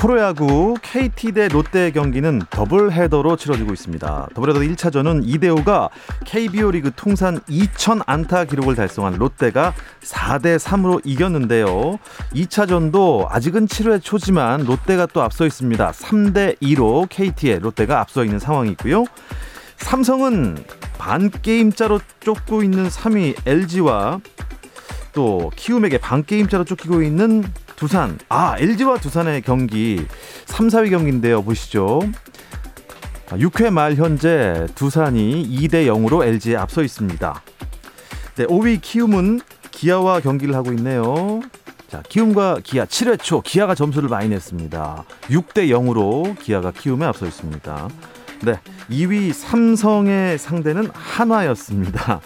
프로야구 KT 대 롯데 경기는 더블 헤더로 치러지고 있습니다. 더블 헤더 1차전은 이대호가 KBO 리그 통산 2,000 안타 기록을 달성한 롯데가 4대 3으로 이겼는데요. 2차전도 아직은 7회 초지만 롯데가 또 앞서 있습니다. 3대 2로 KT에 롯데가 앞서 있는 상황이고요. 삼성은 반 게임차로 쫓고 있는 3위 LG와 또 키움에게 반 게임짜로 쫓기고 있는 두산. 아, LG와 두산의 경기 3, 4위 경기인데요. 보시죠. 6회 아, 말 현재 두산이 2대 0으로 LG에 앞서 있습니다. 네, 5위 키움은 기아와 경기를 하고 있네요. 자, 키움과 기아 7회 초 기아가 점수를 많이 냈습니다. 6대 0으로 기아가 키움에 앞서 있습니다. 네, 2위 삼성의 상대는 한화였습니다.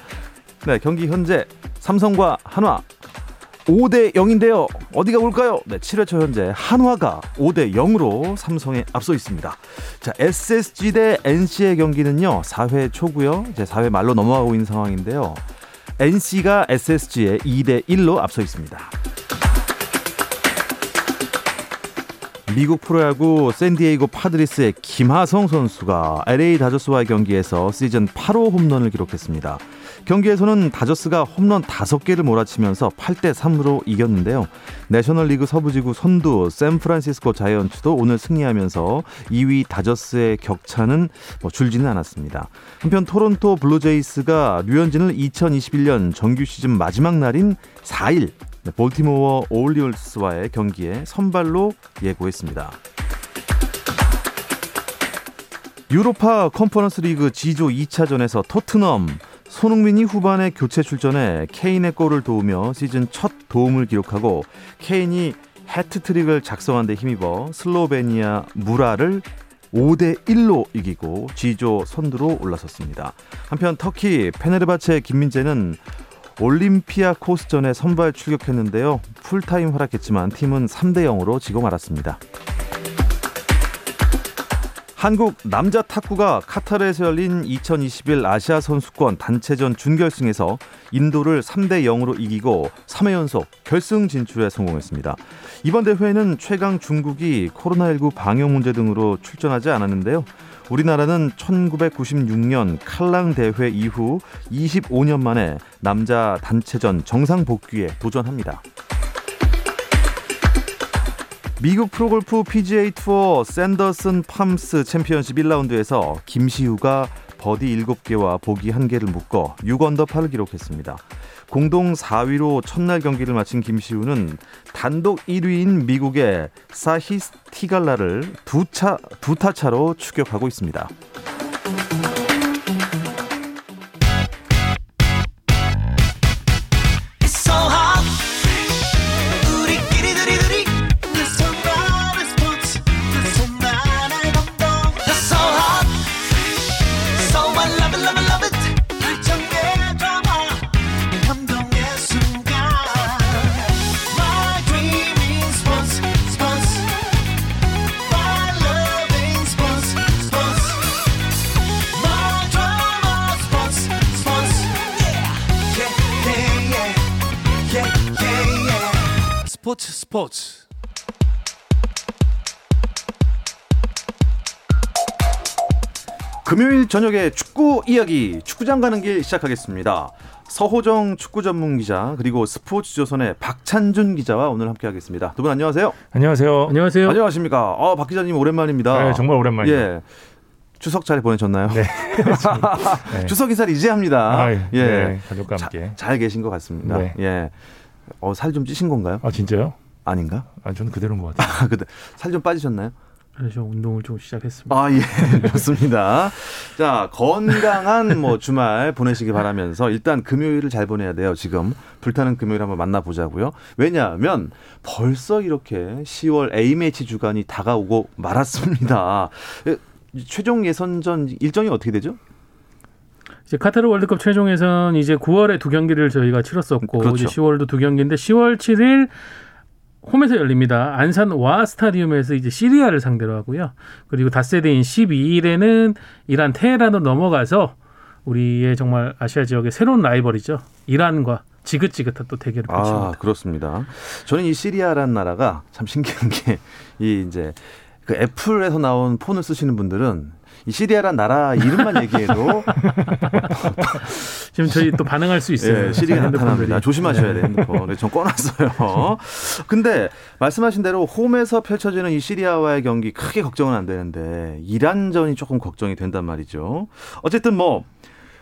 네, 경기 현재 삼성과 한화 5대 0인데요. 어디가 올까요? 네, 7회 초 현재 한화가 5대 0으로 삼성에 앞서 있습니다. 자, SSG 대 NC의 경기는요. 4회 초고요. 이제 4회 말로 넘어가고 있는 상황인데요. NC가 SSG에 2대 1로 앞서 있습니다. 미국 프로야구 샌디에이고 파드리스의 김하성 선수가 LA 다저스와의 경기에서 시즌 8호 홈런을 기록했습니다. 경기에서는 다저스가 홈런 5개를 몰아치면서 8대 3으로 이겼는데요. 내셔널리그 서부지구 선두 샌프란시스코 자이언츠도 오늘 승리하면서 2위 다저스의 격차는 뭐 줄지는 않았습니다. 한편 토론토 블루제이스가 류현진을 2021년 정규 시즌 마지막 날인 4일 볼티모어 오리올스와의 경기에 선발로 예고했습니다. 유로파 컨퍼런스 리그 G조 2차전에서 토트넘 손흥민이 후반에 교체 출전해 케인의 골을 도우며 시즌 첫 도움을 기록하고 케인이 해트트릭을 작성한 데 힘입어 슬로베니아 무라를 5대 1로 이기고 G조 선두로 올라섰습니다. 한편 터키 페네르바체 김민재는 올림피아코스전에 선발 출격했는데요. 풀타임 활약했지만 팀은 3대 0으로 지고 말았습니다. 한국 남자 탁구가 카타르에서 열린 2021 아시아 선수권 단체전 준결승에서 인도를 3대 0으로 이기고 3회 연속 결승 진출에 성공했습니다. 이번 대회는 최강 중국이 코로나19 방역 문제 등으로 출전하지 않았는데요. 우리나라는 1996년 칼랑 대회 이후 25년 만에 남자 단체전 정상 복귀에 도전합니다. 미국 프로골프 PGA 투어 샌더슨 팜스 챔피언십 1라운드에서 김시우가 버디 7개와 보기 1개를 묶어 6언더파를 기록했습니다. 공동 4위로 첫날 경기를 마친 김시우는 단독 1위인 미국의 사히스 티갈라를 두 차, 두 타 차로 추격하고 있습니다. 스포츠 스포츠 금요일 저녁에 축구 이야기 축구장 가는 길 시작하겠습니다. 서호정 축구 전문 기자 그리고 스포츠 조선의 박찬준 기자와 오늘 함께 하겠습니다. 두 분 안녕하세요. 안녕하세요. 안녕하세요. 안녕하십니까. 어, 박 기자님 오랜만입니다. 네, 정말 오랜만이에요. 예. 추석 잘 보내셨나요? 네. 네. 추석 인사를 이제 합니다. 아, 예. 네, 가족과 함께. 자, 잘 계신 것 같습니다. 네. 예. 어, 살 좀 찌신 건가요? 아 진짜요? 아닌가? 아 저는 그대로인 것 같아요. 아, 근데 살 좀 빠지셨나요? 그래서 운동을 좀 시작했습니다. 아, 예. 좋습니다. 자, 건강한 뭐 주말 보내시기 바라면서 일단 금요일을 잘 보내야 돼요. 지금 불타는 금요일 한번 만나보자고요. 왜냐하면 벌써 이렇게 10월 A매치 주간이 다가오고 말았습니다. 최종 예선전 일정이 어떻게 되죠? 이제 카타르 월드컵 최종 예선 이제 9월에 두 경기를 저희가 치렀었고 그렇죠. 이제 10월도 두 경기인데 10월 7일 홈에서 열립니다. 안산 와 스타디움에서 이제 시리아를 상대로 하고요. 그리고 닷새대인 12일에는 이란 테헤란으로 넘어가서 우리의 정말 아시아 지역의 새로운 라이벌이죠. 이란과 지긋지긋한 또 대결을 아, 펼칩니다. 아, 그렇습니다. 저는 이 시리아라는 나라가 참 신기한 게 이 이제 그 애플에서 나온 폰을 쓰시는 분들은 이 시리아란 나라 이름만 얘기해도 지금 저희 또 반응할 수 있어요. 예, 시리가 나타납니다. 조심하셔야 네. 돼요, 핸드폰. 네, 전 꺼놨어요. 근데 말씀하신 대로 홈에서 펼쳐지는 이 시리아와의 경기 크게 걱정은 안 되는데 이란전이 조금 걱정이 된단 말이죠. 어쨌든 뭐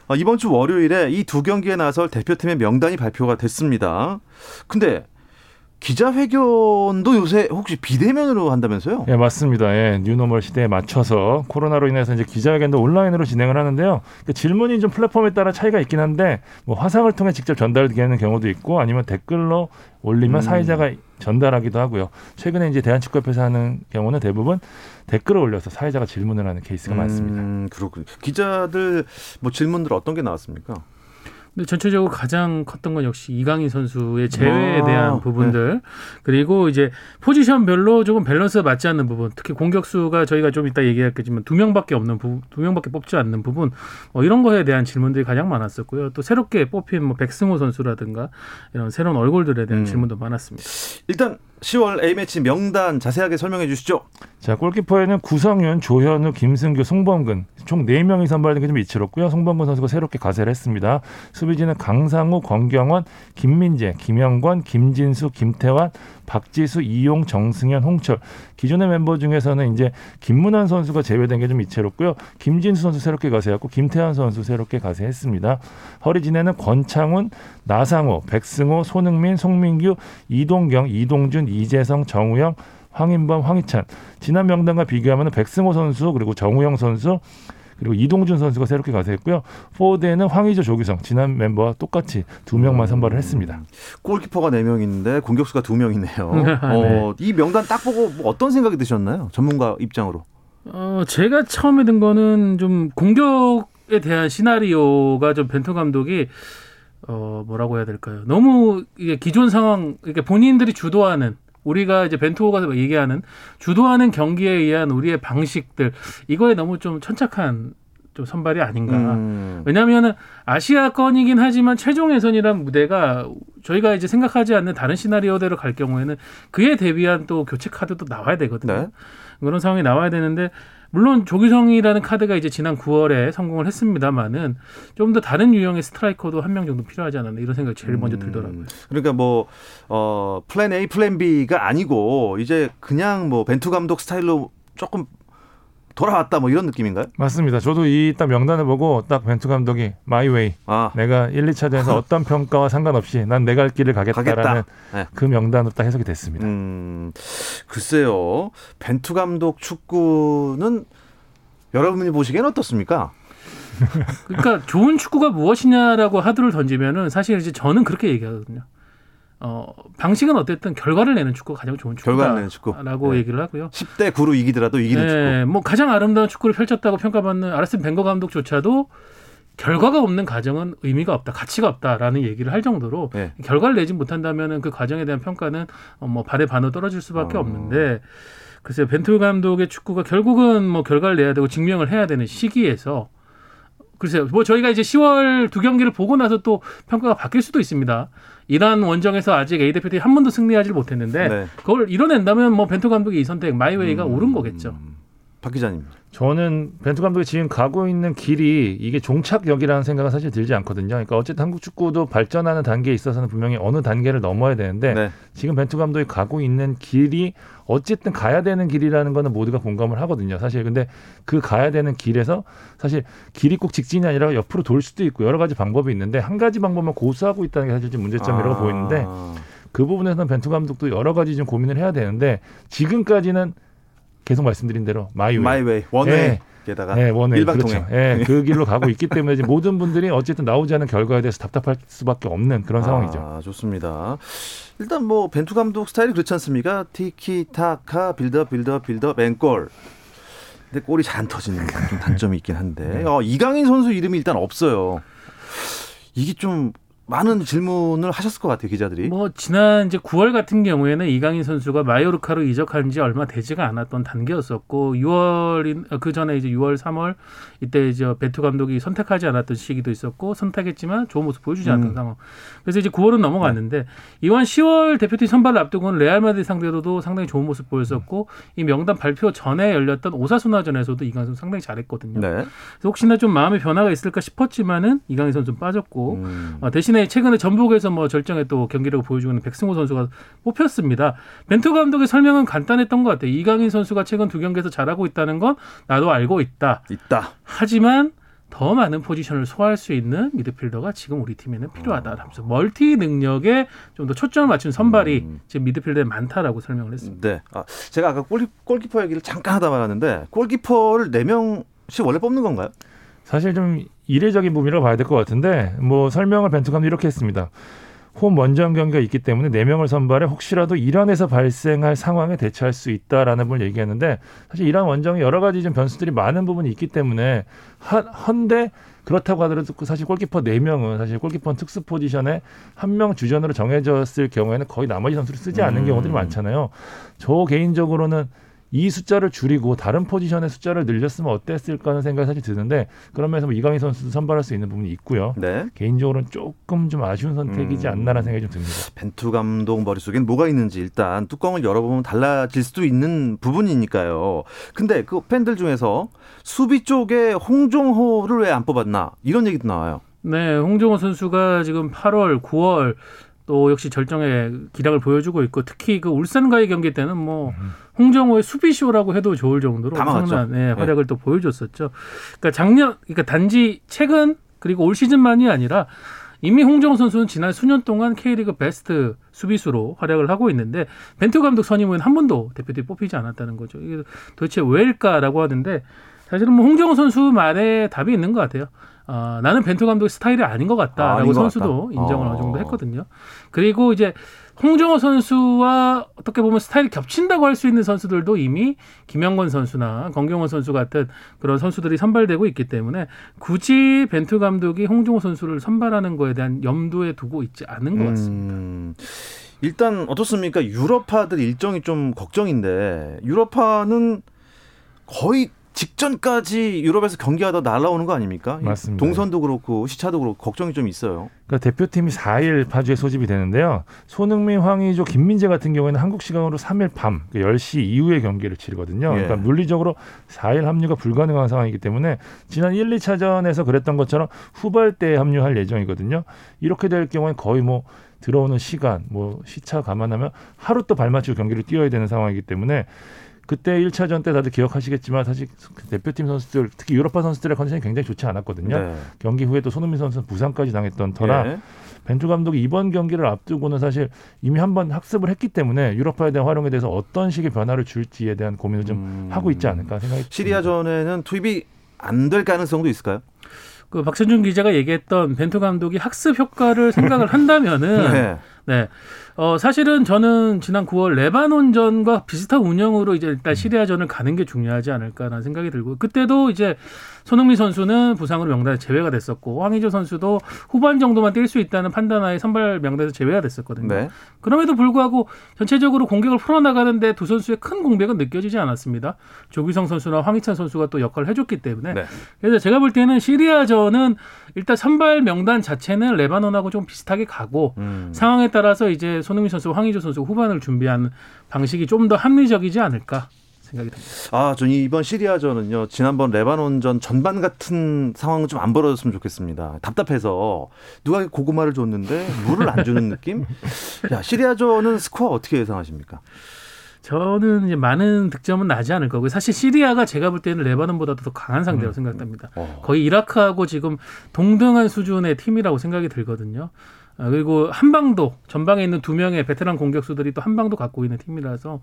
어, 이번 주 월요일에 이 두 경기에 나설 대표팀의 명단이 발표가 됐습니다. 근데 기자회견도 요새 혹시 비대면으로 한다면서요? 예, 맞습니다. 예, 뉴노멀 시대에 맞춰서 코로나로 인해서 이제 기자회견도 온라인으로 진행을 하는데요. 그 질문이 좀 플랫폼에 따라 차이가 있긴 한데 뭐 화상을 통해 직접 전달되는 경우도 있고 아니면 댓글로 올리면 음. 사회자가 전달하기도 하고요. 최근에 이제 대한축구협회에서 하는 경우는 대부분 댓글을 올려서 사회자가 질문을 하는 케이스가 음, 많습니다. 그렇군요. 기자들 뭐 질문들 어떤 게 나왔습니까? 근데 전체적으로 가장 컸던 건 역시 이강인 선수의 제외에 아, 대한 부분들 네. 그리고 이제 포지션별로 조금 밸런스가 맞지 않는 부분 특히 공격수가 저희가 좀 이따 얘기하겠지만 두 명밖에 없는 부분 두 명밖에 뽑지 않는 부분 어, 이런 거에 대한 질문들이 가장 많았었고요 또 새롭게 뽑힌 뭐 백승호 선수라든가 이런 새로운 얼굴들에 대한 음. 질문도 많았습니다 일단 10월 A매치 명단 자세하게 설명해 주시죠. 자, 골키퍼에는 구성윤, 조현우, 김승규, 송범근 총 4명이 선발된 게 좀 이치롭고요. 송범근 선수가 새롭게 가세를 했습니다. 수비진은 강상우, 권경원, 김민재, 김영권, 김진수, 김태환, 박지수, 이용, 정승현, 홍철 기존의 멤버 중에서는 이제 김문환 선수가 제외된 게 좀 이채롭고요. 김진수 선수 새롭게 가세했고 김태환 선수 새롭게 가세했습니다. 허리진에는 권창훈, 나상호, 백승호, 손흥민, 송민규, 이동경, 이동준, 이재성, 정우영, 황인범, 황희찬 지난 명단과 비교하면 백승호 선수 그리고 정우영 선수 그리고 이동준 선수가 새롭게 가세했고요. 포워드에는 황의조, 조규성 지난 멤버와 똑같이 두 명만 선발을 했습니다. 골키퍼가 네 명인데 공격수가 두 명이네요. 네. 어, 이 명단 딱 보고 뭐 어떤 생각이 드셨나요? 전문가 입장으로. 어, 제가 처음에 든 거는 좀 공격에 대한 시나리오가 좀 벤투 감독이 어, 뭐라고 해야 될까요? 너무 이게 기존 상황, 이게 본인들이 주도하는 우리가 이제 벤투호가 얘기하는 주도하는 경기에 의한 우리의 방식들 이거에 너무 좀 천착한 좀 선발이 아닌가. 음. 왜냐하면 아시아권이긴 하지만 최종 예선이란 무대가 저희가 이제 생각하지 않는 다른 시나리오대로 갈 경우에는 그에 대비한 또 교체 카드도 나와야 되거든요. 네. 그런 상황이 나와야 되는데 물론 조규성이라는 카드가 이제 지난 9월에 성공을 했습니다만은 좀 더 다른 유형의 스트라이커도 한 명 정도 필요하지 않았나 이런 생각이 제일 먼저 음. 들더라고요. 그러니까 뭐 어, 플랜 A, 플랜 B가 아니고 이제 그냥 뭐 벤투 감독 스타일로 조금 돌아왔다 뭐 이런 느낌인가요? 맞습니다. 저도 이 딱 명단을 보고 딱 벤투 감독이 my way 아. 내가 1, 2차전에서 어떤 평가와 상관없이 난 내 갈 길을 가겠다라는 가겠다. 네. 그 명단으로 딱 해석이 됐습니다. 음, 글쎄요. 벤투 감독 축구는 여러분이 보시기엔 어떻습니까? 그러니까 좋은 축구가 무엇이냐라고 하드를 던지면은 사실 이제 저는 그렇게 얘기하거든요. 어, 방식은 어쨌든 결과를 내는 축구가 가장 좋은 축구다라고 축구. 네. 얘기를 하고요. 10대 9로 이기더라도 이기는 네, 축구. 뭐 가장 아름다운 축구를 펼쳤다고 평가받는 아르센 벵거 감독조차도 결과가 없는 가정은 의미가 없다, 가치가 없다라는 얘기를 할 정도로 네. 결과를 내지 못한다면은 그 과정에 대한 평가는 어, 뭐 발에 반으로 떨어질 수밖에 어. 없는데 글쎄요 벤투 감독의 축구가 결국은 뭐 결과를 내야 되고 증명을 해야 되는 시기에서 글쎄요 뭐 저희가 이제 10월 두 경기를 보고 나서 또 평가가 바뀔 수도 있습니다. 이란 원정에서 아직 A 대표팀이 한 번도 승리하지 못했는데 네. 그걸 이뤄낸다면 뭐 벤투 감독의 이 선택 마이웨이가 음, 옳은 거겠죠. 박 기자님. 저는 벤투 감독이 지금 가고 있는 길이 이게 종착역이라는 생각은 사실 들지 않거든요. 그러니까 어쨌든 한국 축구도 발전하는 단계에 있어서는 분명히 어느 단계를 넘어야 되는데 네. 지금 벤투 감독이 가고 있는 길이 어쨌든 가야 되는 길이라는 거는 모두가 공감을 하거든요. 사실 근데 그 가야 되는 길에서 사실 길이 꼭 직진이 아니라 옆으로 돌 수도 있고 여러 가지 방법이 있는데 한 가지 방법만 고수하고 있다는 게 사실 좀 문제점이라고 아. 보이는데 그 부분에서는 벤투 감독도 여러 가지 좀 고민을 해야 되는데 지금까지는 계속 말씀드린 대로 my way. My way one way. 네. 게다가 네, one way. 일방통행. 그렇죠. 예, 그 길로 가고 있기 때문에 이제 모든 분들이 어쨌든 나오지 않은 결과에 대해서 답답할 수밖에 없는 그런 상황이죠. 아, 좋습니다. 일단 뭐 벤투 감독 스타일이 그렇지 않습니까? 티키타카 빌드업 빌드업 빌드업 and goal. 근데 골이 잘 안 터지는 게 좀 단점이 있긴 한데 네. 어, 이강인 선수 이름이 일단 없어요. 이게 좀 많은 질문을 하셨을 것 같아요 기자들이. 뭐 지난 이제 9월 같은 경우에는 이강인 선수가 마요르카로 이적한 지 얼마 되지가 않았던 단계였었고 6월인 그 전에 이제 6월 3월 이때 이제 벤투 감독이 선택하지 않았던 시기도 있었고 선택했지만 좋은 모습 보여주지 않았던 음. 상황. 그래서 이제 9월은 넘어갔는데 이번 10월 대표팀 선발을 앞두고는 레알 마드리드 상대로도 상당히 좋은 모습 보였었고 이 명단 발표 전에 열렸던 오사수나전에서도 이강인 선수 상당히 잘했거든요. 네. 그래서 혹시나 좀 마음의 변화가 있을까 싶었지만은 이강인 선수 는 빠졌고 음. 어, 대신에 최근에 전북에서 뭐 절정의 또 경기력을 보여주고 있는 백승호 선수가 뽑혔습니다. 벤투 감독의 설명은 간단했던 것 같아요. 이강인 선수가 최근 두 경기에서 잘하고 있다는 건 나도 알고 있다. 있다. 하지만 더 많은 포지션을 소화할 수 있는 미드필더가 지금 우리 팀에는 필요하다라면서 멀티 능력에 좀 더 초점을 맞춘 선발이 음. 지금 미드필더에 많다라고 설명을 했습니다. 네. 아, 제가 아까 골, 골키퍼 얘기를 잠깐 하다 말았는데 골키퍼를 4명씩 원래 뽑는 건가요? 사실 좀 이례적인 부분이라고 봐야 될 것 같은데 뭐 설명을 벤투 감독이 이렇게 했습니다. 홈 원정 경기가 있기 때문에 네 명을 선발해 혹시라도 이란에서 발생할 상황에 대처할 수 있다라는 걸 얘기했는데 사실 이란 원정에 여러 가지 좀 변수들이 많은 부분이 있기 때문에 한, 한데 그렇다고 하더라도 그 사실 골키퍼 네명은 사실 골키퍼 특수 포지션에 한 명 주전으로 정해졌을 경우에는 거의 나머지 선수를 쓰지 않는 음. 경우들이 많잖아요. 저 개인적으로는 이 숫자를 줄이고 다른 포지션의 숫자를 늘렸으면 어땠을까 하는 생각이 사실 드는데 그런 면에서 뭐 이강인 선수도 선발할 수 있는 부분이 있고요. 네. 개인적으로는 조금 좀 아쉬운 선택이지 음. 않나라는 생각이 좀 듭니다. 벤투 감독 머릿속엔 뭐가 있는지 일단 뚜껑을 열어보면 달라질 수도 있는 부분이니까요. 근데 그 팬들 중에서 수비 쪽에 홍종호를 왜 안 뽑았나 이런 얘기도 나와요. 네, 홍정호 선수가 지금 8월, 9월 또 역시 절정의 기량을 보여주고 있고 특히 그 울산과의 경기 때는 뭐 홍정호의 수비쇼라고 해도 좋을 정도로. 엄청난 네, 활약을 또 보여줬었죠. 그러니까 작년, 그러니까 단지 최근 그리고 올 시즌만이 아니라 이미 홍정호 선수는 지난 수년 동안 K리그 베스트 수비수로 활약을 하고 있는데 벤투 감독 선임 후에는 한 번도 대표팀에 뽑히지 않았다는 거죠. 이게 도대체 왜일까라고 하는데 사실은 뭐 홍정호 선수만의 답이 있는 것 같아요. 아, 나는 벤투 감독의 스타일이 아닌 것 아, 같다라고 아닌 것 선수도 같다. 인정을 어. 어느 정도 했거든요. 그리고 이제 홍정호 선수와 어떻게 보면 스타일이 겹친다고 할 수 있는 선수들도 이미 김영건 선수나 권경원 선수 같은 그런 선수들이 선발되고 있기 때문에 굳이 벤투 감독이 홍정호 선수를 선발하는 거에 대한 염두에 두고 있지 않은 것 같습니다. 음, 일단 어떻습니까? 유럽파들 일정이 좀 걱정인데 유럽파는 거의 직전까지 유럽에서 경기하다 날아오는 거 아닙니까? 이 맞습니다. 동선도 그렇고 시차도 그렇고 걱정이 좀 있어요. 그러니까 대표팀이 4일 파주에 소집이 되는데요. 손흥민, 황의조, 김민재 같은 경우에는 한국 시간으로 3일 밤 그러니까 10시 이후에 경기를 치르거든요. 예. 그러니까 물리적으로 4일 합류가 불가능한 상황이기 때문에 지난 1, 2차전에서 그랬던 것처럼 후발대에 합류할 예정이거든요. 이렇게 될 경우에는 거의 뭐 들어오는 시간, 뭐 시차 감안하면 하루 또 발맞추고 경기를 뛰어야 되는 상황이기 때문에 그때 1차전 때 다들 기억하시겠지만 사실 그 대표팀 선수들 특히 유럽파 선수들의 컨디션이 굉장히 좋지 않았거든요. 네. 경기 후에 또 손흥민 선수는 부상까지 당했던 터라 예. 벤투 감독이 이번 경기를 앞두고는 사실 이미 한 번 학습을 했기 때문에 유럽파에 대한 활용에 대해서 어떤 식의 변화를 줄지에 대한 고민을 좀 음. 하고 있지 않을까 생각이 듭니다. 시리아전에는 투입이 안 될 가능성도 있을까요? 그 박찬준 기자가 얘기했던 벤투 감독이 학습 효과를 생각을 한다면은 네. 네. 어, 사실은 저는 지난 9월 레바논전과 비슷한 운영으로 이제 일단 시리아전을 가는 게 중요하지 않을까라는 생각이 들고 그때도 이제 손흥민 선수는 부상으로 명단에 제외가 됐었고 황의조 선수도 후반 정도만 뛸 수 있다는 판단하에 선발 명단에서 제외가 됐었거든요. 네. 그럼에도 불구하고 전체적으로 공격을 풀어나가는데 두 선수의 큰 공백은 느껴지지 않았습니다. 조규성 선수나 황희찬 선수가 또 역할을 해줬기 때문에 네. 그래서 제가 볼 때는 시리아전은 일단 선발 명단 자체는 레바논하고 좀 비슷하게 가고 음. 상황에 따라서 이제 손흥민 선수, 황의조 선수 후반을 준비하는 방식이 좀 더 합리적이지 않을까 생각이 듭니다. 아, 전 이번 시리아전은요. 지난번 레바논전 전반 같은 상황은 좀 안 벌어졌으면 좋겠습니다. 답답해서 누가 고구마를 줬는데 물을 안 주는 느낌? 야, 시리아전은 스코어 어떻게 예상하십니까? 저는 이제 많은 득점은 나지 않을 거고요. 사실 시리아가 제가 볼 때는 레바논보다도 더 강한 상대라고 음. 생각됩니다. 어. 거의 이라크하고 지금 동등한 수준의 팀이라고 생각이 들거든요. 아, 그리고 한방도 전방에 있는 두 명의 베테랑 공격수들이 또 한방도 갖고 있는 팀이라서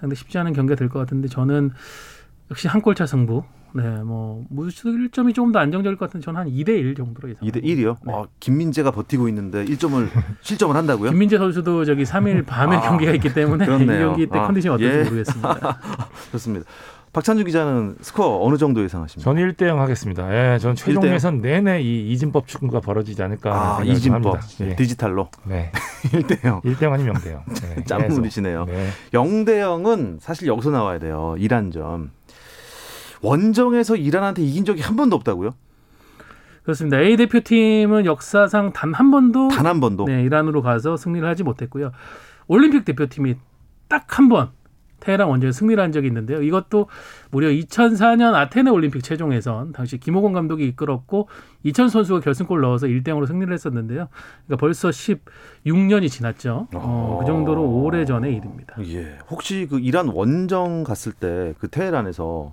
상당히 쉽지 않은 경기가 될 것 같은데 저는 역시 한 골차 승부. 네, 뭐 무수 1점이 조금 더 안정적일 것 같은데 저는 한 2대 1 정도로 예상. 2대 1이요? 네. 아, 김민재가 버티고 있는데 1점을 실점을 한다고요? 김민재 선수도 저기 3일 밤에 아, 경기가 있기 때문에 이 그렇네요. 경기 때 아, 컨디션이 어떨지 예. 모르겠습니다. 좋습니다. 박찬주 기자는 스코어 어느 정도 예상하십니까? 저는 1대 0 하겠습니다. 예, 전 최종 1대 0? 예선 내내 이 이진법 축구가 벌어지지 않을까 아, 이진법 합니다. 예. 디지털로 네. 1대 0. 1대 0 아니면 0대 0. 네. 짠물이시네요. 계속. 네. 0대 0은 사실 여기서 나와야 돼요. 이란전. 원정에서 이란한테 이긴 적이 한 번도 없다고요? 그렇습니다. A 대표팀은 역사상 단 한 번도 단 한 번도. 네, 이란으로 가서 승리를 하지 못했고요. 올림픽 대표팀이 딱 한 번 테헤란 원정에 승리를 한 적이 있는데요. 이것도 무려 2004년 아테네 올림픽 최종예선 당시 김호건 감독이 이끌었고 이천 선수가 결승골 넣어서 1대 0으로 승리를 했었는데요. 그러니까 벌써 16년이 지났죠. 어, 그 정도로 오래 전의 일입니다. 예. 혹시 그 이란 원정 갔을 때 그 테헤란에서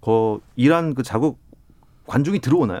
그 이란 그 자국 관중이 들어오나요?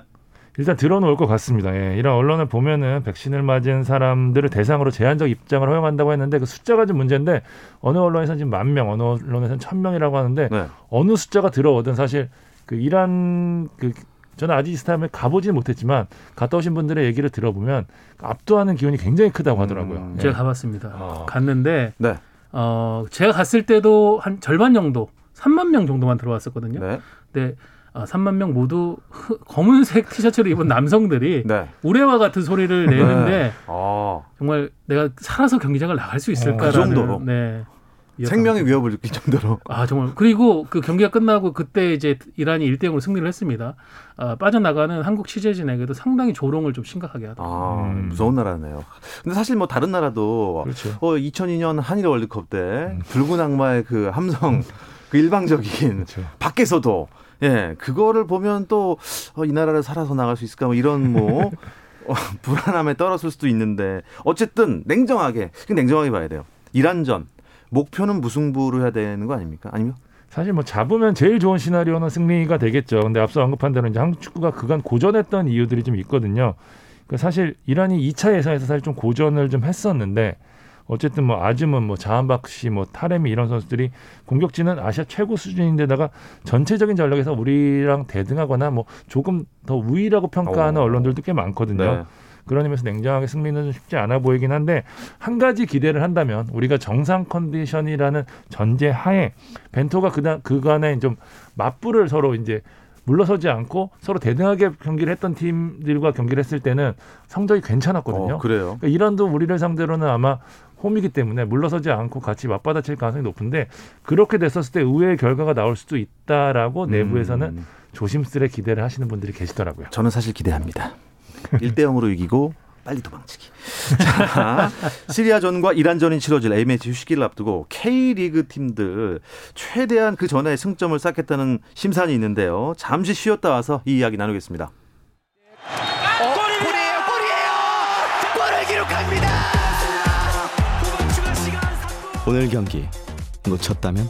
일단 들어놓을 것 같습니다. 예, 이런 언론을 보면은 백신을 맞은 사람들을 대상으로 제한적 입장을 허용한다고 했는데 그 숫자가 좀 문제인데 어느 언론에서는 지금 만 명, 어느 언론에서는 천 명이라고 하는데 네. 어느 숫자가 들어오든 사실 그 이란 그 저는 아지스탄에 가보지는 못했지만 갔다 오신 분들의 얘기를 들어보면 압도하는 기운이 굉장히 크다고 하더라고요. 음, 예. 제가 가봤습니다. 아. 갔는데 네. 어, 제가 갔을 때도 한 절반 정도, 3만 명 정도만 들어왔었거든요. 네. 근데 어, 3만 명 모두 흐- 검은색 티셔츠를 입은 남성들이 네. 우레와 같은 소리를 내는데 아, 정말 내가 살아서 경기장을 나갈 수 있을까라는 그 정도로? 네. 생명의 위협을 느낄 정도로. 아 정말 그리고 그 경기가 끝나고 그때 이제 이란이 1대 0으로 승리를 했습니다. 아, 빠져나가는 한국 취재진에게도 상당히 조롱을 좀 심각하게 하더라고요. 아, 음. 무서운 나라네요. 근데 사실 뭐 다른 나라도 그렇죠. 어, 2002년 한일 월드컵 때 음. 붉은 악마의 그 함성 그 일방적인 그렇죠. 밖에서도 예 그거를 보면 또 어, 이 나라를 살아서 나갈 수 있을까 뭐 이런 뭐 어, 불안함에 떨었을 수도 있는데 어쨌든 냉정하게 냉정하게 봐야 돼요. 이란전 목표는 무승부로 해야 되는 거 아닙니까? 아니면 사실 뭐 잡으면 제일 좋은 시나리오는 승리가 되겠죠. 근데 앞서 언급한 대로 이제 한국 축구가 그간 고전했던 이유들이 좀 있거든요. 그 사실 이란이 2차 예선에서 사실 좀 고전을 좀 했었는데 어쨌든 뭐 아즘은 뭐 자한박시 뭐 타레미 이런 선수들이 공격진은 아시아 최고 수준인데다가 전체적인 전력에서 우리랑 대등하거나 뭐 조금 더 우위라고 평가하는 어. 언론들도 꽤 많거든요. 네. 그런 의미에서 냉정하게 승리는 좀 쉽지 않아 보이긴 한데 한 가지 기대를 한다면 우리가 정상 컨디션이라는 전제 하에 벤토가 그다 그간에 좀 맞불을 서로 이제 물러서지 않고 서로 대등하게 경기를 했던 팀들과 경기를 했을 때는 성적이 괜찮았거든요. 어, 그래요. 그러니까 이란도 우리를 상대로는 아마 홈이기 때문에 물러서지 않고 같이 맞받아칠 가능성이 높은데 그렇게 됐었을 때 의외의 결과가 나올 수도 있다라고 내부에서는 음, 조심스레 기대를 하시는 분들이 계시더라고요. 저는 사실 기대합니다. 1대 0으로 이기고 빨리 도망치기. 자, 시리아전과 이란전이 치러질 A매치 휴식기를 앞두고 K리그 팀들 최대한 그 전에 승점을 쌓겠다는 심산이 있는데요. 잠시 쉬었다 와서 이 이야기 나누겠습니다. 어, 골이에요, 골이에요! 골을 기록합니다! 오늘 경기 놓쳤다면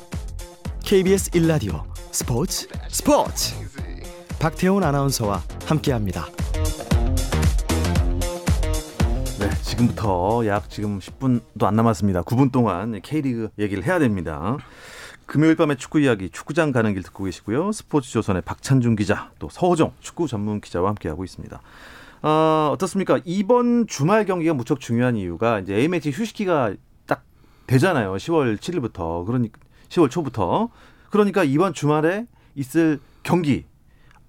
KBS 1라디오 스포츠 스포츠 박태훈 아나운서와 함께합니다. 네, 지금부터 약 지금 10분도 안 남았습니다. 9분 동안 K리그 얘기를 해야 됩니다. 금요일 밤에 축구 이야기 축구장 가는 길 듣고 계시고요. 스포츠 조선의 박찬준 기자 또 서호정 축구 전문 기자와 함께하고 있습니다. 어, 어떻습니까? 이번 주말 경기가 무척 중요한 이유가 이제 A매치 휴식기가 딱 되잖아요. 10월 7일부터. 그러니까 10월 초부터. 그러니까 이번 주말에 있을 경기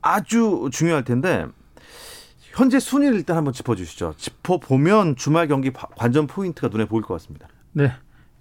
아주 중요할 텐데 현재 순위를 일단 한번 짚어주시죠. 짚어보면 주말 경기 바- 관전 포인트가 눈에 보일 것 같습니다. 네.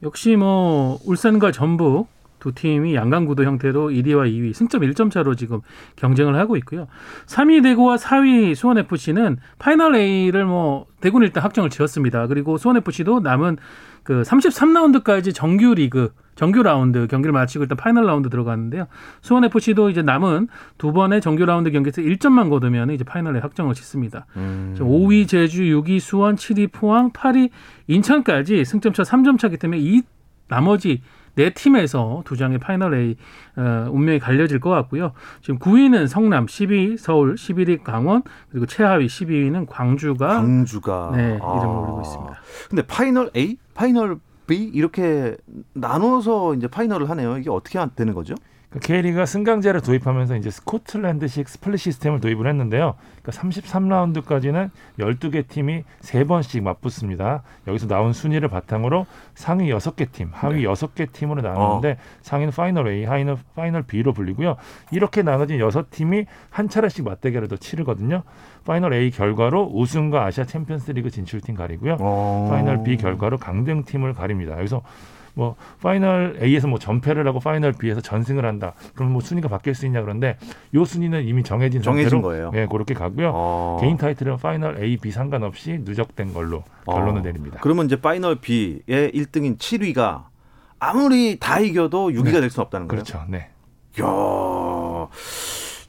역시 뭐 울산과 전북 두 팀이 양강 구도 형태로 1위와 2위 승점 1점 차로 지금 경쟁을 하고 있고요. 3위 대구와 4위 수원 FC는 파이널 A를 뭐 대구는 일단 확정을 지었습니다. 그리고 수원 FC도 남은 그 33라운드까지 정규 리그 정규 라운드 경기를 마치고 일단 파이널 라운드 들어갔는데요. 수원 FC도 이제 남은 두 번의 정규 라운드 경기에서 1점만 거두면 이제 파이널 A 확정을 짓습니다. 음. 5위 제주, 6위 수원, 7위 포항, 8위 인천까지 승점차 3점 차기 때문에 이 나머지 네 팀에서 두 장의 파이널 A 어, 운명이 갈려질 것 같고요. 지금 9위는 성남, 10위 서울, 11위 강원, 그리고 최하위 12위는 광주가 광주가 네, 아. 이름을 올리고 있습니다. 근데 파이널 A, 파이널 B 이렇게 나눠서 이제 파이널을 하네요. 이게 어떻게 되는 거죠? 그러니까 K리그가 승강제를 도입하면서 이제 스코틀랜드식 스플릿 시스템을 도입을 했는데요. 그러니까 33라운드까지는 12개 팀이 세번씩 맞붙습니다. 여기서 나온 순위를 바탕으로 상위 6개 팀, 하위 네. 6개 팀으로 나누는데 상위는 파이널 A, 하위는 파이널 B로 불리고요. 이렇게 나눠진 6팀이 한 차례씩 맞대결을 더 치르거든요. 파이널 A 결과로 우승과 아시아 챔피언스 리그 진출팀 가리고요. 어. 파이널 B 결과로 강등팀을 가립니다. 여기서 뭐 파이널 A에서 뭐 전패를 하고 파이널 B에서 전승을 한다. 그럼 뭐 순위가 바뀔 수 있냐 그런데 요 순위는 이미 정해진 정해진 상태로 거예요. 예, 그렇게 가고요. 어. 개인 타이틀은 파이널 A, B 상관없이 누적된 걸로 결론을 어. 내립니다. 그러면 이제 파이널 B의 1등인 7위가 아무리 다 이겨도 6위가 네. 될 수는 없다는 거예요. 그렇죠. 네. 야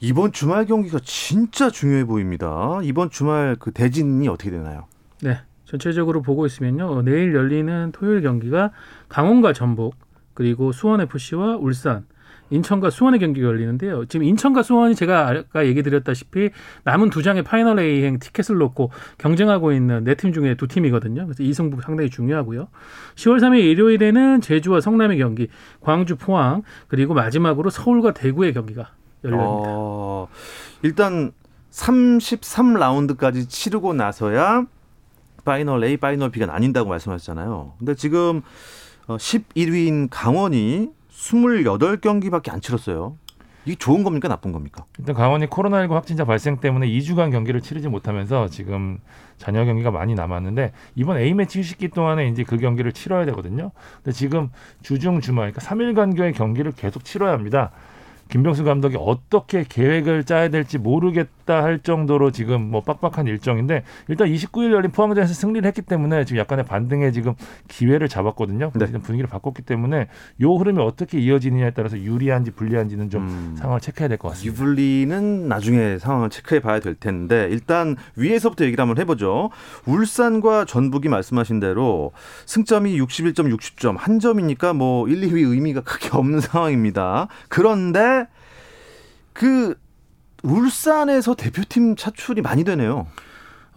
이번 주말 경기가 진짜 중요해 보입니다. 이번 주말 그 대진이 어떻게 되나요? 네, 전체적으로 보고 있으면요. 내일 열리는 토요일 경기가 강원과 전북 그리고 수원 FC와 울산, 인천과 수원의 경기가 열리는데요. 지금 인천과 수원이 제가 아까 얘기 드렸다시피 남은 두 장의 파이널 A행 티켓을 놓고 경쟁하고 있는 네 팀 중에 두 팀이거든요. 그래서 이 승부 상당히 중요하고요. 10월 3일 일요일에는 제주와 성남의 경기, 광주, 포항 그리고 마지막으로 서울과 대구의 경기가 열립니다. 어, 일단 33라운드까지 치르고 나서야 파이널 A, 파이널 B가 나뉜다고 말씀하셨잖아요. 근데 지금 어, 11위인 강원이 28경기밖에 안 치렀어요. 이게 좋은 겁니까 나쁜 겁니까? 일단 강원이 코로나19 확진자 발생 때문에 2주간 경기를 치르지 못하면서 지금 잔여 경기가 많이 남았는데 이번 A 매치 휴식기 동안에 이제 그 경기를 치러야 되거든요. 근데 지금 주중 주말 그러니까 3일 간격의 경기를 계속 치러야 합니다. 김병수 감독이 어떻게 계획을 짜야 될지 모르겠다 할 정도로 지금 뭐 빡빡한 일정인데 일단 29일 열린 포항전에서 승리를 했기 때문에 지금 약간의 반등에 지금 기회를 잡았거든요. 네. 지금 분위기를 바꿨기 때문에 요 흐름이 어떻게 이어지느냐에 따라서 유리한지 불리한지는 좀 음. 상황을 체크해야 될 것 같습니다. 유블리는 나중에 상황을 체크해 봐야 될 텐데 일단 위에서부터 얘기를 한번 해보죠. 울산과 전북이 말씀하신 대로 승점이 61점, 60점 한 점이니까 뭐 1, 2위 의미가 크게 없는 상황입니다. 그런데 그 울산에서 대표팀 차출이 많이 되네요.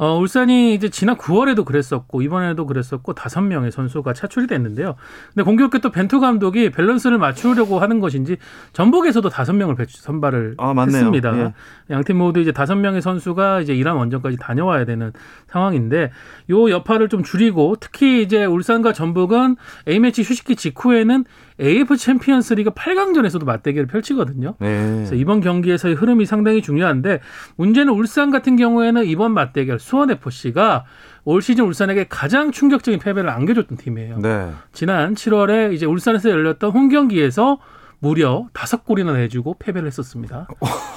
어, 울산이 이제 지난 9월에도 그랬었고 이번에도 그랬었고 다섯 명의 선수가 차출이 됐는데요. 근데 공교롭게 또 벤투 감독이 밸런스를 맞추려고 하는 것인지 전북에서도 다섯 명을 선발을 아. 했습니다. 예. 양팀 모두 이제 다섯 명의 선수가 이제 이란 원정까지 다녀와야 되는 상황인데 요 여파를 좀 줄이고 특히 이제 울산과 전북은 A 매치 휴식기 직후에는 AFC 챔피언스 리그 8강전에서도 맞대결을 펼치거든요. 네. 그래서 이번 경기에서의 흐름이 상당히 중요한데 문제는 울산 같은 경우에는 이번 맞대결 수원 FC가 올 시즌 울산에게 가장 충격적인 패배를 안겨줬던 팀이에요. 네. 지난 7월에 이제 울산에서 열렸던 홈 경기에서 무려 다섯 골이나 내주고 패배를 했었습니다.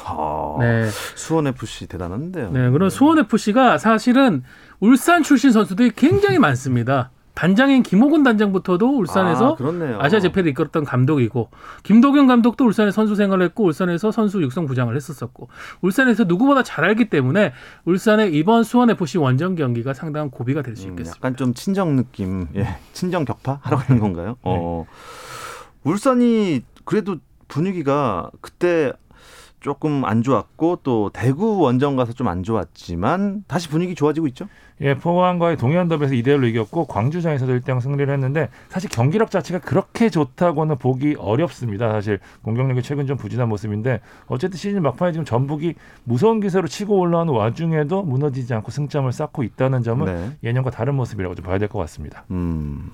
아, 네. 수원 FC 대단한데요. 네, 그런 수원 FC가 사실은 울산 출신 선수들이 굉장히 많습니다. 단장인 김호곤 단장부터도 울산에서 아. 아시아 제패를 이끌었던 감독이고 김도경 감독도 울산에 선수 생활을 했고 울산에서 선수 육성 부장을 했었었고 울산에서 누구보다 잘 알기 때문에 울산의 이번 수원 FC 원정 경기가 상당한 고비가 될수 음, 있겠습니다. 약간 좀 친정 느낌, 예, 친정 격파 하러 가는 건가요? 네. 어, 울산이 그래도 분위기가 그때 조금 안 좋았고 또 대구 원정 가서 좀 안 좋았지만 다시 분위기 좋아지고 있죠? 예, 포항과의 동해안 더비에서 2대 1로 이겼고 광주장에서도 1대0 승리를 했는데 사실 경기력 자체가 그렇게 좋다고는 보기 어렵습니다. 사실 공격력이 최근 좀 부진한 모습인데 어쨌든 시즌 막판에 지금 전북이 무서운 기세로 치고 올라오는 와중에도 무너지지 않고 승점을 쌓고 있다는 점은 네. 예년과 다른 모습이라고 좀 봐야 될 것 같습니다. 음,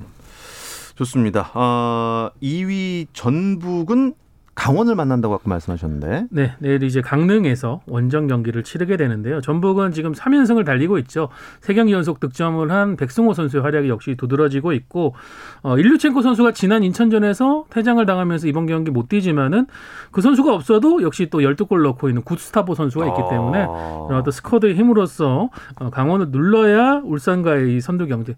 좋습니다. 아, 2위 전북은 강원을 만난다고 아까 말씀하셨는데. 네, 내일 이제 강릉에서 원정 경기를 치르게 되는데요. 전북은 지금 3연승을 달리고 있죠. 세 경기 연속 득점을 한 백승호 선수의 활약이 역시 두드러지고 있고 어, 일류첸코 선수가 지난 인천전에서 퇴장을 당하면서 이번 경기 못 뛰지만은 그 선수가 없어도 역시 또 12골 넣고 있는 구스타보 선수가 있기 때문에 아. 어떤 스쿼드의 힘으로써 어, 강원을 눌러야 울산과의 이 선두 경쟁.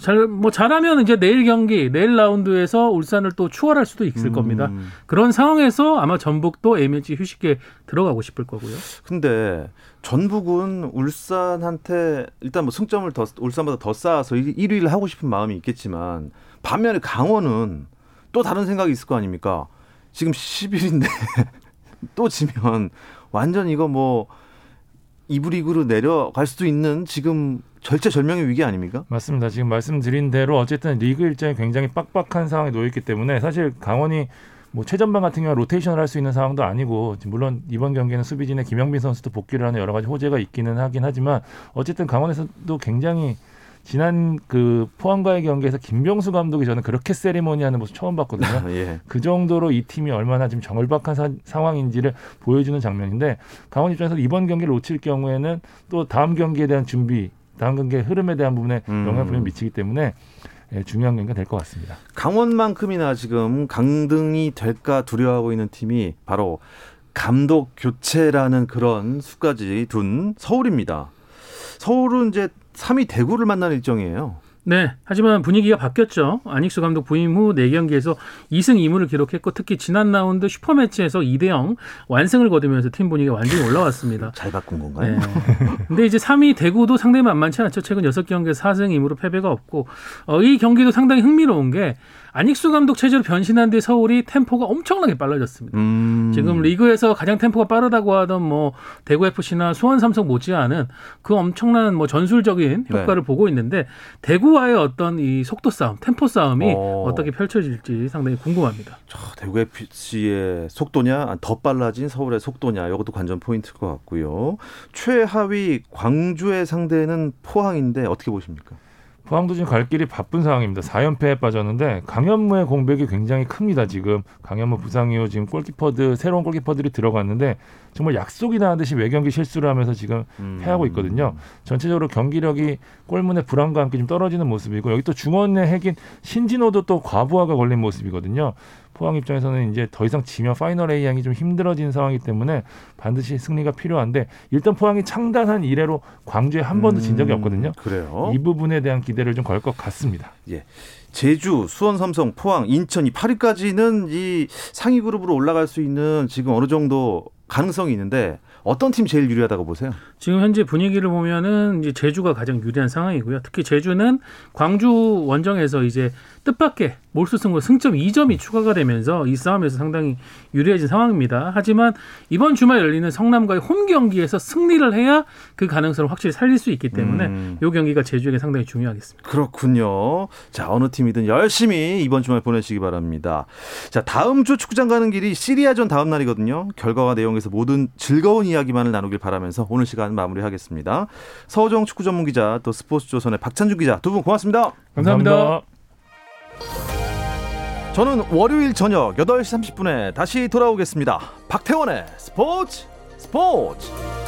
잘, 뭐 잘하면 이제 내일 경기, 내일 라운드에서 울산을 또 추월할 수도 있을 겁니다. 음. 그런 상황에서 아마 전북도 A매치 휴식기에 들어가고 싶을 거고요. 근데 전북은 울산한테 일단 뭐 승점을 더 울산보다 더 쌓아서 1위를 하고 싶은 마음이 있겠지만 반면에 강원은 또 다른 생각이 있을 거 아닙니까? 지금 10일인데 또 지면 완전 이거 뭐 이부 리그로 내려갈 수도 있는 지금 절체절명의 위기 아닙니까? 맞습니다. 지금 말씀드린 대로 어쨌든 리그 일정이 굉장히 빡빡한 상황에 놓여 있기 때문에 사실 강원이 뭐 최전방 같은 경우 로테이션을 할 수 있는 상황도 아니고 물론 이번 경기는 수비진의 김영빈 선수도 복귀를 하는 여러 가지 호재가 있기는 하긴 하지만 어쨌든 강원에서도 굉장히 지난 그 포항과의 경기에서 김병수 감독이 저는 그렇게 세리머니하는 모습 처음 봤거든요. 예. 그 정도로 이 팀이 얼마나 지금 정을박한 사- 상황인지를 보여주는 장면인데 강원 입장에서 이번 경기를 놓칠 경우에는 또 다음 경기에 대한 준비, 다음 경기의 흐름에 대한 부분에 음. 영향을 미치기 때문에 예, 중요한 경기가 될 것 같습니다. 강원만큼이나 지금 강등이 될까 두려워하고 있는 팀이 바로 감독 교체라는 그런 수까지 둔 서울입니다. 서울은 이제 3위 대구를 만날 일정이에요. 네. 하지만 분위기가 바뀌었죠. 안익수 감독 부임 후 4경기에서 2승 2무를 기록했고 특히 지난 라운드 슈퍼매치에서 2대 0 완승을 거두면서 팀 분위기가 완전히 올라왔습니다. 잘 바꾼 건가요? 네. 근데 이제 3위 대구도 상당히 만만치 않죠. 최근 6경기에 4승 2무로 패배가 없고 어, 이 경기도 상당히 흥미로운 게 안익수 감독 체제로 변신한 뒤 서울이 템포가 엄청나게 빨라졌습니다. 음. 지금 리그에서 가장 템포가 빠르다고 하던 뭐 대구 FC나 수원 삼성 못지않은 그 엄청난 뭐 전술적인 네. 효과를 보고 있는데 대구와의 어떤 이 속도 싸움, 템포 싸움이 어. 어. 떻게 펼쳐질지 상당히 궁금합니다. 저 대구 FC의 속도냐, 더 빨라진 서울의 속도냐, 이것도 관전 포인트일 것 같고요. 최하위 광주의 상대는 포항인데 어떻게 보십니까? 포항도 지금 갈 길이 바쁜 상황입니다. 4연패에 빠졌는데 강현무의 공백이 굉장히 큽니다. 지금 강현무 부상 이후 지금 골키퍼들 새로운 골키퍼들이 들어갔는데 정말 약속이나 한 듯이 매 경기 실수를 하면서 지금 음. 패하고 있거든요. 전체적으로 경기력이 골문의 불안과 함께 좀 떨어지는 모습이고 여기 또 중원의 핵인 신진호도 또 과부하가 걸린 모습이거든요. 포항 입장에서는 이제 더 이상 지면 파이널 A행이 좀 힘들어진 상황이기 때문에 반드시 승리가 필요한데 일단 포항이 창단한 이래로 광주에 한 번도 진 적이 음, 없거든요. 그래요. 이 부분에 대한 기대를 좀 걸 것 같습니다. 제주, 수원, 삼성, 포항, 인천 이 8위까지는 이 상위 그룹으로 올라갈 수 있는 지금 어느 정도 가능성이 있는데 어떤 팀 제일 유리하다고 보세요? 지금 현재 분위기를 보면은 이제 제주가 가장 유리한 상황이고요. 특히 제주는 광주 원정에서 이제 뜻밖의 몰수 승부 승점 2점이 추가가 되면서 이 싸움에서 상당히 유리해진 상황입니다. 하지만 이번 주말 열리는 성남과의 홈 경기에서 승리를 해야 그 가능성을 확실히 살릴 수 있기 때문에 음. 이 경기가 제주에게 상당히 중요하겠습니다. 그렇군요. 자, 어느 팀이든 열심히 이번 주말 보내시기 바랍니다. 자, 다음 주 축구장 가는 길이 시리아전 다음 날이거든요. 결과와 내용에서 모든 즐거운 이야기만을 나누길 바라면서 오늘 시간 마무리하겠습니다. 서정 축구 전문 기자 또 스포츠 조선의 박찬준 기자 두 분 고맙습니다. 감사합니다. 저는 월요일 저녁 8시 30분에 다시 돌아오겠습니다. 박태원의 스포츠 스포츠.